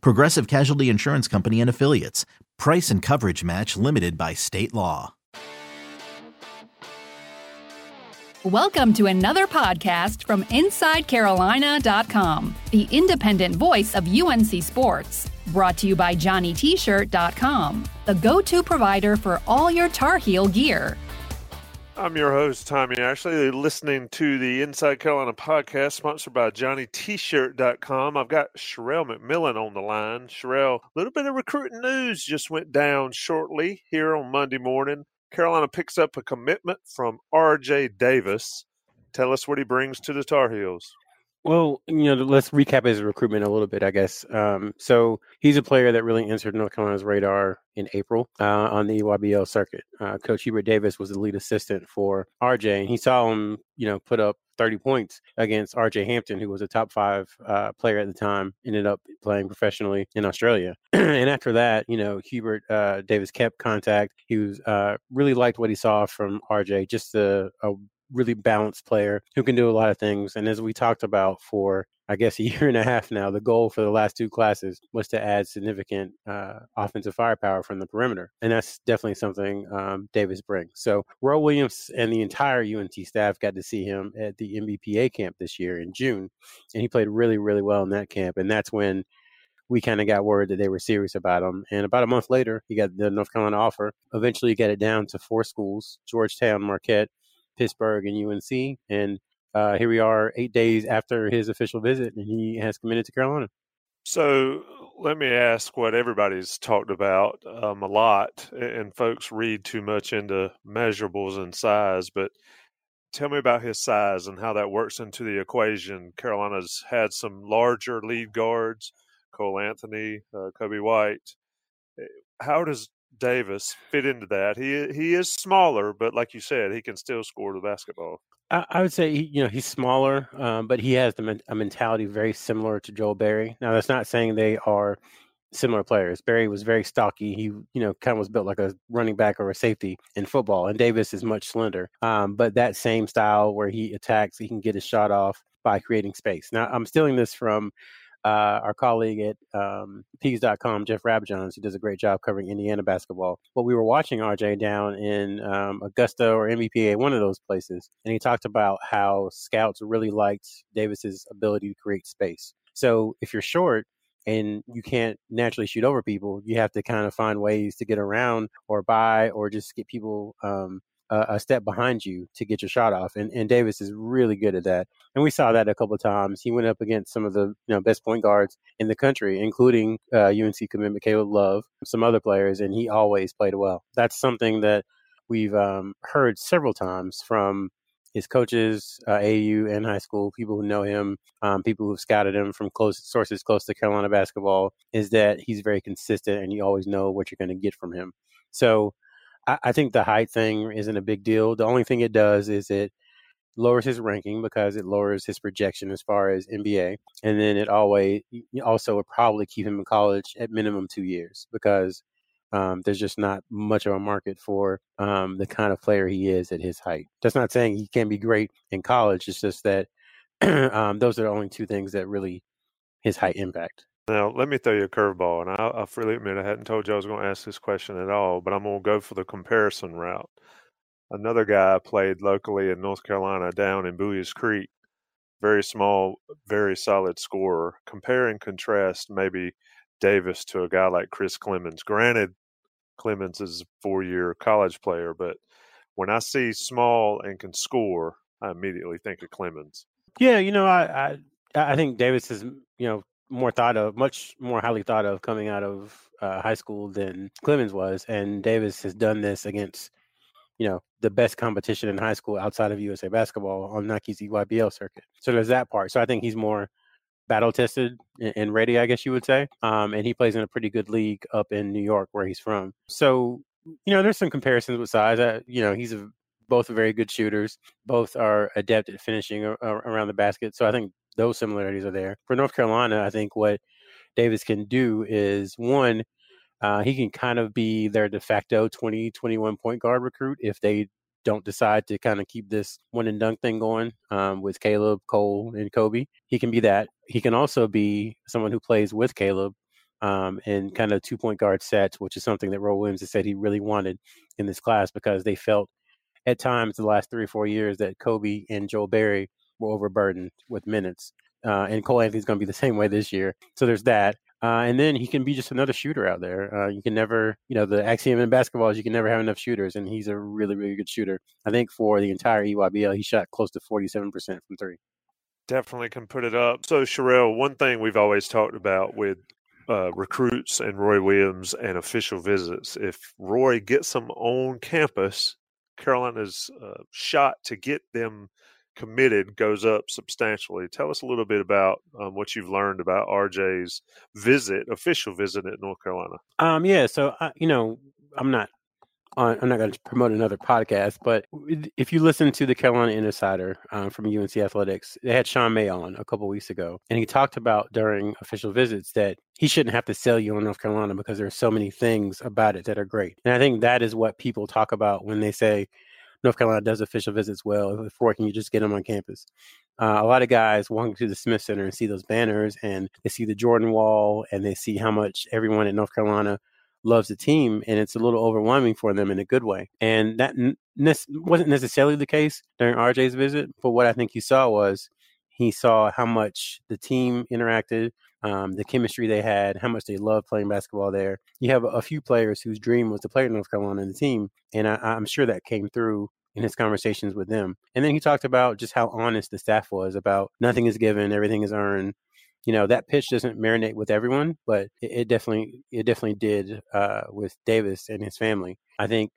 Progressive Casualty Insurance Company and Affiliates. Price and coverage match limited by state law. Welcome to another podcast from InsideCarolina.com, the independent voice of UNC Sports. Brought to you by JohnnyT-shirt.com, the go-to provider for all your Tar Heel gear. I'm your host, Tommy Ashley, listening to the Inside Carolina podcast sponsored by JohnnyT-shirt.com. I've got Sherrell McMillan on the line. Sherrell, a little bit of recruiting news just went down shortly here on Monday morning. Carolina picks up a commitment from R.J. Davis. Tell us what he brings to the Tar Heels. Well, you know, let's recap his recruitment a little bit, I guess. Um, so he's a player that really entered North Carolina's radar in April uh, on the EYBL circuit. Uh, Coach Hubert Davis was the lead assistant for RJ, and he saw him, you know, put up 30 points against RJ Hampton, who was a top five uh, player at the time, ended up playing professionally in Australia. and after that, you know, Hubert uh, Davis kept contact. He was uh, really liked what he saw from RJ, just a, a really balanced player who can do a lot of things. And as we talked about for, I guess, a year and a half now, the goal for the last two classes was to add significant uh, offensive firepower from the perimeter. And that's definitely something um, Davis brings. So Roy Williams and the entire UNC staff got to see him at the NBPA camp this year in June. And he played really, really well in that camp. And that's when we kind of got word that they were serious about him. And about a month later, he got the North Carolina offer. Eventually, he got it down to four schools Georgetown, Marquette, Pittsburgh and UNC. And uh, here we are eight days after his official visit, and he has committed to Carolina. So let me ask what everybody's talked about um, a lot, and folks read too much into measurables and size, but tell me about his size and how that works into the equation. Carolina's had some larger lead guards, Cole Anthony, uh, Coby White. Eh, how does Davis fit into that. He he is smaller, but like you said, he can still score the basketball. I, I would say he, you know he's smaller, um, but he has the, a mentality very similar to Joel Berry. Now that's not saying they are similar players. Berry was very stocky. He you know kind of was built like a running back or a safety in football, and Davis is much slender. Um, but that same style where he attacks, he can get his shot off by creating space. Now I'm stealing this from uh, our colleague at um, Jeff Rabjohns, who does a great job covering Indiana basketball. But we were watching RJ down in um, Augusta or NBPA, one of those places, and he talked about how scouts really liked Davis's ability to create space. So if you're short, and you can't naturally shoot over people. You have to kind of find ways to get around or by or just get people um, a, a, step behind you to get your shot off. And, and Davis is really good at that. And we saw that a couple of times. He went up against some of the you know best point guards in the country, including uh, UNC commitment Caleb Love, some other players, and he always played well. That's something that we've um, heard several times from his coaches, uh, AAU and high school, people who know him, um, people who've scouted him from close sources close to Carolina basketball, is that he's very consistent and you always know what you're going to get from him. So I, think the height thing isn't a big deal. The only thing it does is it lowers his ranking because it lowers his projection as far as NBA, and then it always also would probably keep him in college at minimum two years because um, there's just not much of a market for um, the kind of player he is at his height. That's not saying he can't be great in college. It's just that um, those are the only two things that really his height impact. Now, let me throw you a curveball, and I, I freely admit I hadn't told you I was going to ask this question at all, but I'm going to go for the comparison route. Another guy played locally in North Carolina down in Buies Creek, very small, very solid scorer. Compare and contrast maybe Davis to a guy like Chris Clemons. Granted, Clemons is a four year college player, but when I see small and can score, I immediately think of Clemons. Yeah, you know, I, I I think Davis is, you know, more thought of, much more highly thought of coming out of uh, high school than Clemons was, and Davis has done this against, you know, the best competition in high school outside of USA basketball on Nike's EYBL circuit. So there's that part. So I think he's more battle tested and ready, I guess you would say. Um, and he plays in a pretty good league up in New York, where he's from. So, you know, there's some comparisons with size. Uh, you know, he's a, both very good shooters. Both are adept at finishing around the basket. So I think those similarities are there. For North Carolina, I think what Davis can do is one, uh, he can kind of be their de facto 20, 21 point guard recruit if they don't decide to kind of keep this one and dunk thing going um, with Caleb, Cole, and Coby. He can be that. He can also be someone who plays with Caleb um, in kind of two point guard sets, which is something that Roy Williams has said he really wanted in this class because they felt at times the last three or four years that Coby and Joel Berry were overburdened with minutes. Uh, and Cole Anthony's going to be the same way this year. So there's that. Uh, and then he can be just another shooter out there. Uh, you can never, you know, the axiom in basketball is you can never have enough shooters, and he's a really, really good shooter. I think for the entire EYBL, he shot close to 47% from three. Definitely can put it up. So, Sherrell, one thing we've always talked about with uh, recruits and Roy Williams and official visits, if Roy gets them on campus, Carolina's uh, shot to get them – committed goes up substantially. Tell us a little bit about um, what you've learned about RJ's visit, official visit at North Carolina. Um, yeah, so uh, you know, I'm not. On, I'm not going to promote another podcast, but if you listen to the Carolina Insider um, from UNC Athletics, they had Sean May on a couple weeks ago, and he talked about during official visits that he shouldn't have to sell you on North Carolina because there are so many things about it that are great. And I think that is what people talk about when they say, North Carolina does official visits well. If working, you just get them on campus. Uh, a lot of guys walk to the Smith Center and see those banners and they see the Jordan Wall and they see how much everyone in North Carolina loves the team, and it's a little overwhelming for them in a good way. And that wasn't necessarily the case during RJ's visit, but what I think he saw was he saw how much the team interacted, um, the chemistry they had, how much they loved playing basketball there. You have a, few players whose dream was to play in North Carolina in the team, and I, I'm sure that came through in his conversations with them. And then he talked about just how honest the staff was about nothing is given, everything is earned. You know that pitch doesn't marinate with everyone, but it, it definitely it definitely did uh, with Davis and his family. I think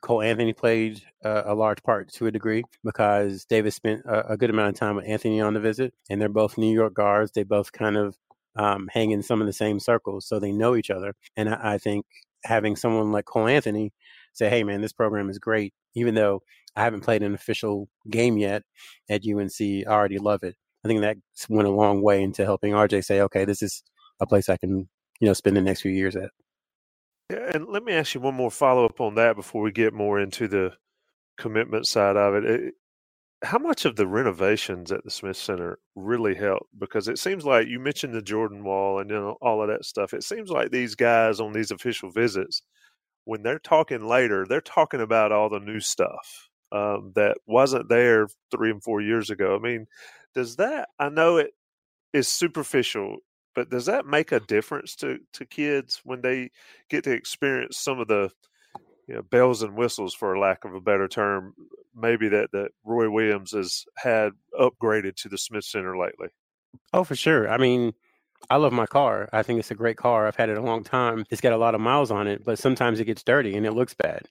Cole Anthony played uh, a large part to a degree because Davis spent a, a, good amount of time with Anthony on the visit, and they're both New York guards. They both kind of um, hang in some of the same circles, so they know each other. And I, I think having someone like Cole Anthony say, "Hey, man, this program is great," even though I haven't played an official game yet at UNC, I already love it. I think that went a long way into helping RJ say, "Okay, this is a place I can, you know, spend the next few years at." And let me ask you one more follow up on that before we get more into the commitment side of it. How much of the renovations at the Smith Center really helped? Because it seems like you mentioned the Jordan Wall and you know, all of that stuff. It seems like these guys on these official visits, when they're talking later, they're talking about all the new stuff um, that wasn't there three and four years ago. I mean, does that? I know it is superficial but does that make a difference to to kids when they get to experience some of the you know, bells and whistles, for lack of a better term, maybe that that Roy Williams has had upgraded to the Smith Center lately? Oh, for sure. I mean, I love my car. I think it's a great car. I've had it a long time. It's got a lot of miles on it, but sometimes it gets dirty and it looks bad.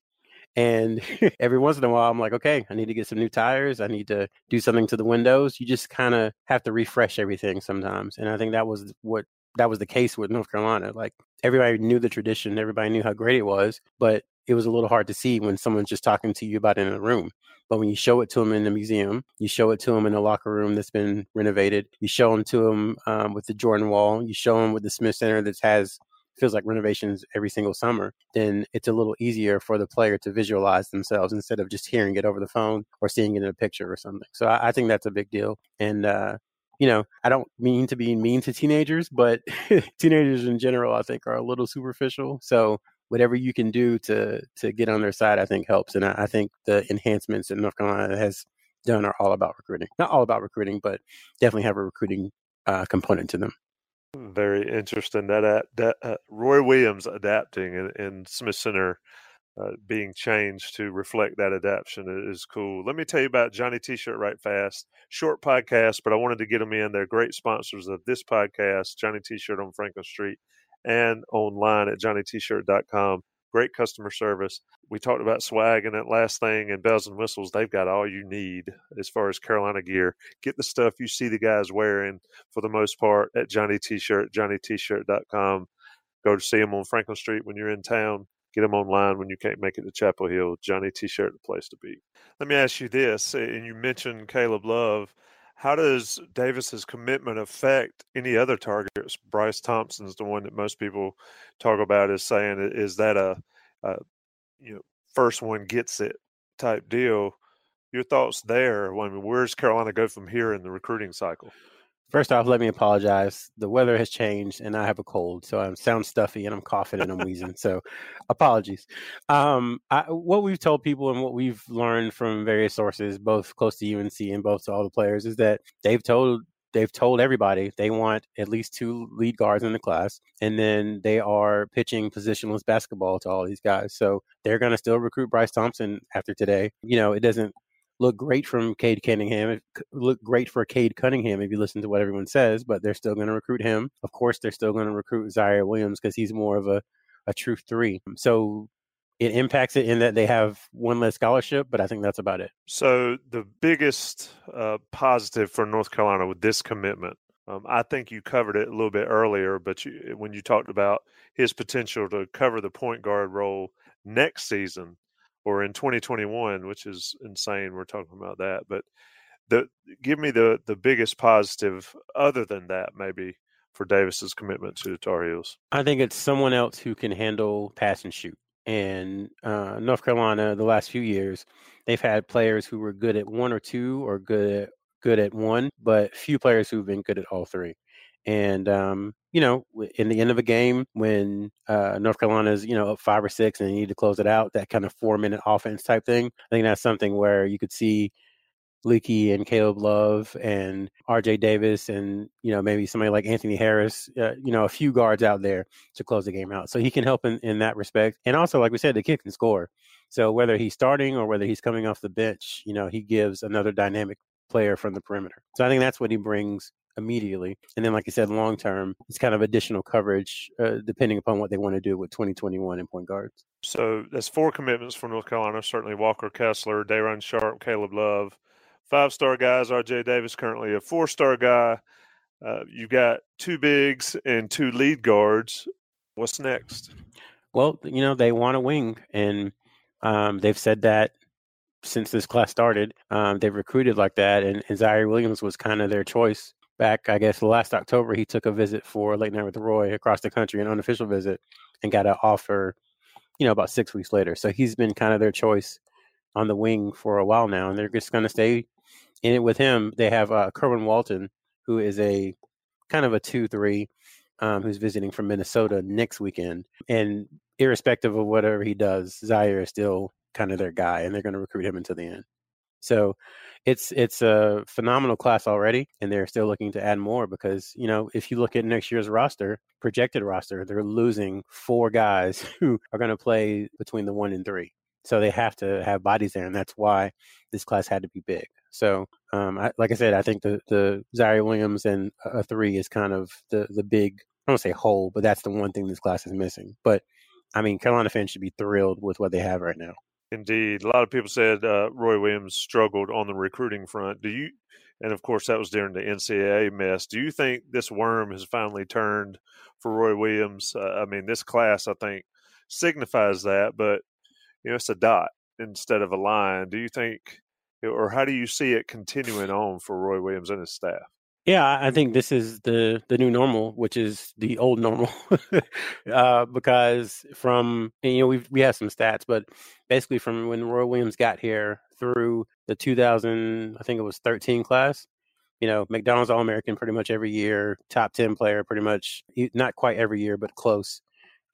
And every once in a while, I'm like, okay, I need to get some new tires. I need to do something to the windows. You just kind of have to refresh everything sometimes. And I think that was what that was the case with North Carolina. Like everybody knew the tradition, everybody knew how great it was, but it was a little hard to see when someone's just talking to you about it in a room. But when you show it to them in the museum, you show it to them in a locker room that's been renovated, you show them to them um, with the Jordan Wall, you show them with the Smith Center that has feels like renovations every single summer, then it's a little easier for the player to visualize themselves instead of just hearing it over the phone or seeing it in a picture or something. So I, I think that's a big deal. And, uh, you know, I don't mean to be mean to teenagers, but teenagers in general, I think, are a little superficial. So whatever you can do to to get on their side, I think helps. And I, I think the enhancements that North Carolina has done are all about recruiting. Not all about recruiting, but definitely have a recruiting uh, component to them. Very interesting. That, that uh, Roy Williams adapting and, and Smith Center uh, being changed to reflect that adaptation is cool. Let me tell you about Johnny T-shirt right fast. Short podcast, but I wanted to get them in. They're great sponsors of this podcast, Johnny T-shirt on Franklin Street and online at johnnytshirt.com. great customer service. We talked about swag and that last thing and bells and whistles. They've got all you need as far as Carolina gear. Get the stuff you see the guys wearing for the most part at Johnny T-shirt, johnnytshirt.com. Go to see them on Franklin Street when you're in town. Get them online when you can't make it to Chapel Hill. Johnny T-shirt, the place to be. Let me ask you this, and you mentioned Caleb Love how does Davis's commitment affect any other targets? Bryce Thompson's the one that most people talk about as saying is that a, a you know first one gets it type deal. Your thoughts there? I mean, where's Carolina go from here in the recruiting cycle? First off, let me apologize. The weather has changed and I have a cold, so I sound stuffy and I'm coughing and I'm wheezing. So, apologies. Um, I, what we've told people and what we've learned from various sources, both close to UNC and both to all the players, is that they've told they've told everybody they want at least two lead guards in the class, and then they are pitching positionless basketball to all these guys. So they're going to still recruit Bryce Thompson after today. You know, it doesn't look great from Cade Cunningham. Look great for Cade Cunningham if you listen to what everyone says, but they're still going to recruit him. Of course, they're still going to recruit Ziaire Williams because he's more of a, a true three. So it impacts it in that they have one less scholarship, but I think that's about it. So the biggest uh, positive for North Carolina with this commitment, um, I think you covered it a little bit earlier, but you, when you talked about his potential to cover the point guard role next season, or in 2021, which is insane. We're talking about that, but the give me the the biggest positive other than that, maybe for Davis's commitment to the Tar Heels. I think it's someone else who can handle pass and shoot. And uh, North Carolina, the last few years, they've had players who were good at one or two, or good at, good at one, but few players who've been good at all three. And um, you know, in the end of a game when uh, North Carolina's you know up five or six and they need to close it out, that kind of four minute offense type thing. I think that's something where you could see Leaky and Caleb Love and R.J. Davis and you know maybe somebody like Anthony Harris, uh, you know, a few guards out there to close the game out. So he can help in, in that respect. And also, like we said, the kid can score. So whether he's starting or whether he's coming off the bench, you know, he gives another dynamic player from the perimeter. So I think that's what he brings immediately. And then, like you said, long term, it's kind of additional coverage uh, depending upon what they want to do with 2021 and point guards. So that's four commitments for North Carolina. Certainly Walker Kessler, Day'Ron Sharpe, Caleb Love. Five star guys, RJ Davis currently a four star guy. Uh, you've got two bigs and two lead guards. What's next? Well, you know, they want a wing, and um, they've said that since this class started. Um, they've recruited like that, and, and Ziaire Williams was kind of their choice back, I guess, last October, he took a visit for Late Night with Roy across the country, an unofficial visit, and got an offer, you know, about six weeks later. So he's been kind of their choice on the wing for a while now, and they're just going to stay in it with him. They have uh, Kerwin Walton, who is a kind of a 2 3, um, who's visiting from Minnesota next weekend. And irrespective of whatever he does, Ziaire is still kind of their guy, and they're going to recruit him until the end. So it's it's a phenomenal class already, and they're still looking to add more because you know if you look at next year's roster, projected roster, they're losing four guys who are going to play between the one and three. So they have to have bodies there, and that's why this class had to be big. So, um, I, like I said, I think the the Ziaire Williams and a three is kind of the the big. I don't say hole, but that's the one thing this class is missing. But I mean, Carolina fans should be thrilled with what they have right now. Indeed, a lot of people said uh, Roy Williams struggled on the recruiting front. Do you? And of course, that was during the NCAA mess. Do you think this worm has finally turned for Roy Williams? Uh, I mean, this class, I think, signifies that, but you know, it's a dot instead of a line. Do you think, or how do you see it continuing on for Roy Williams and his staff? Yeah, I think this is the the new normal, which is the old normal, uh, because from you know we we have some stats, but basically from when Roy Williams got here through the 2000, I think it was 13 class. You know, McDonald's All American pretty much every year, top 10 player pretty much, not quite every year, but close.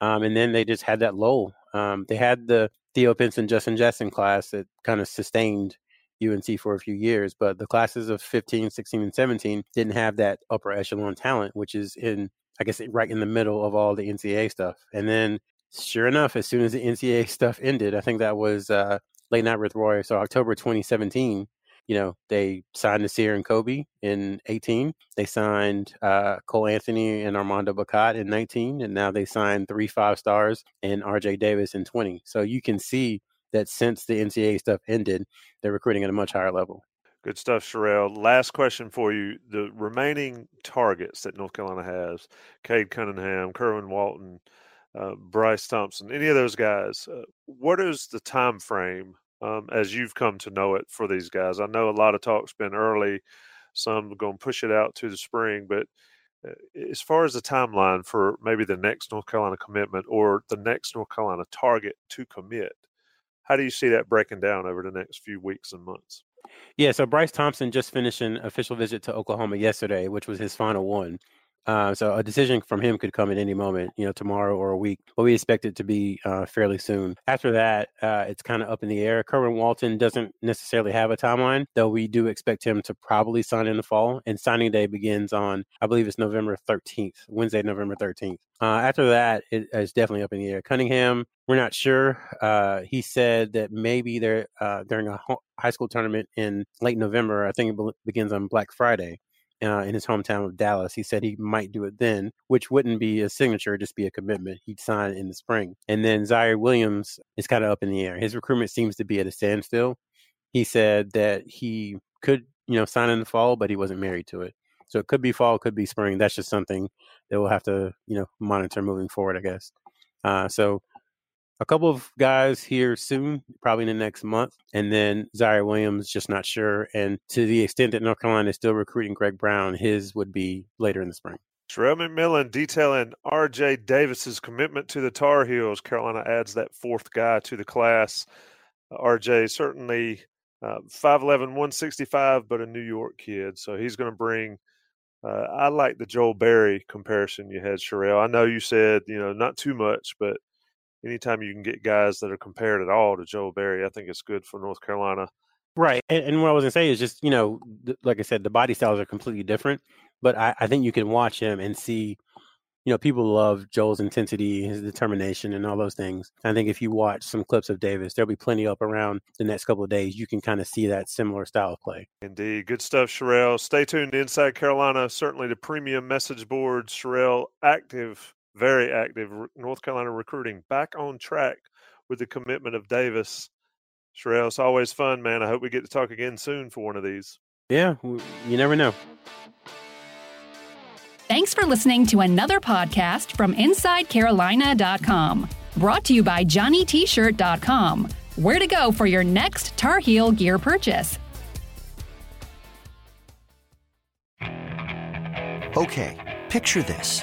Um, and then they just had that lull. Um, they had the Theo Pinson, Justin Jackson class that kind of sustained UNC for a few years, but the classes of 15, 16, and 17 didn't have that upper echelon talent, which is in, I guess, right in the middle of all the NCAA stuff. And then, sure enough, as soon as the NCAA stuff ended, I think that was uh, late night with Roy, so October 2017, you know, they signed Nassir and Coby in 18. They signed uh, Cole Anthony and Armando Bacot in 19. And now they signed three five stars and RJ Davis in 20. So you can see that since the NCAA stuff ended, they're recruiting at a much higher level. Good stuff, Sherrell. Last question for you. The remaining targets that North Carolina has, Cade Cunningham, Kerwin Walton, uh, Bryce Thompson, any of those guys, uh, what is the time frame um, as you've come to know it for these guys? I know a lot of talk's been early, some going to push it out to the spring, but uh, as far as the timeline for maybe the next North Carolina commitment or the next North Carolina target to commit, how do you see that breaking down over the next few weeks and months? Yeah, so Bryce Thompson just finished an official visit to Oklahoma yesterday, which was his final one. Uh, so a decision from him could come at any moment, you know, tomorrow or a week. But we expect it to be uh, fairly soon. After that, uh, it's kind of up in the air. Kerwin Walton doesn't necessarily have a timeline, though we do expect him to probably sign in the fall. And signing day begins on, I believe it's November 13th, Wednesday, November 13th. Uh, after that, it is definitely up in the air. Cunningham, we're not sure. Uh, he said that maybe they're uh, during a high school tournament in late November. I think it begins on Black Friday uh, in his hometown of Dallas. He said he might do it then, which wouldn't be a signature, just be a commitment. He'd sign in the spring. And then Ziaire Williams is kind of up in the air. His recruitment seems to be at a standstill. He said that he could, you know, sign in the fall, but he wasn't married to it. So it could be fall, could be spring. That's just something that we'll have to, you know, monitor moving forward, I guess. Uh, so a couple of guys here soon, probably in the next month. And then Ziaire Williams, just not sure. And to the extent that North Carolina is still recruiting Greg Brown, his would be later in the spring. Sherrell McMillan detailing RJ Davis's commitment to the Tar Heels. Carolina adds that fourth guy to the class. RJ certainly uh, 5'11, 165, but a New York kid. So he's going to bring. Uh, I like the Joel Berry comparison you had, Sherrell. I know you said, you know, not too much, but anytime you can get guys that are compared at all to Joel Berry, I think it's good for North Carolina. Right. And, and what I was going to say is just, you know, th- like I said, the body styles are completely different, but I, I think you can watch him and see, you know, people love Joel's intensity, his determination, and all those things. I think if you watch some clips of Davis, there'll be plenty up around the next couple of days. You can kind of see that similar style of play. Indeed. Good stuff, Sherrell. Stay tuned to Inside Carolina. Certainly the premium message board, Sherrell, active very active. North Carolina recruiting back on track with the commitment of Davis. Sherrell, it's always fun, man. I hope we get to talk again soon for one of these. Yeah, you never know. Thanks for listening to another podcast from InsideCarolina.com. Brought to you by JohnnyT-shirt.com. Where to go for your next Tar Heel gear purchase. Okay, picture this.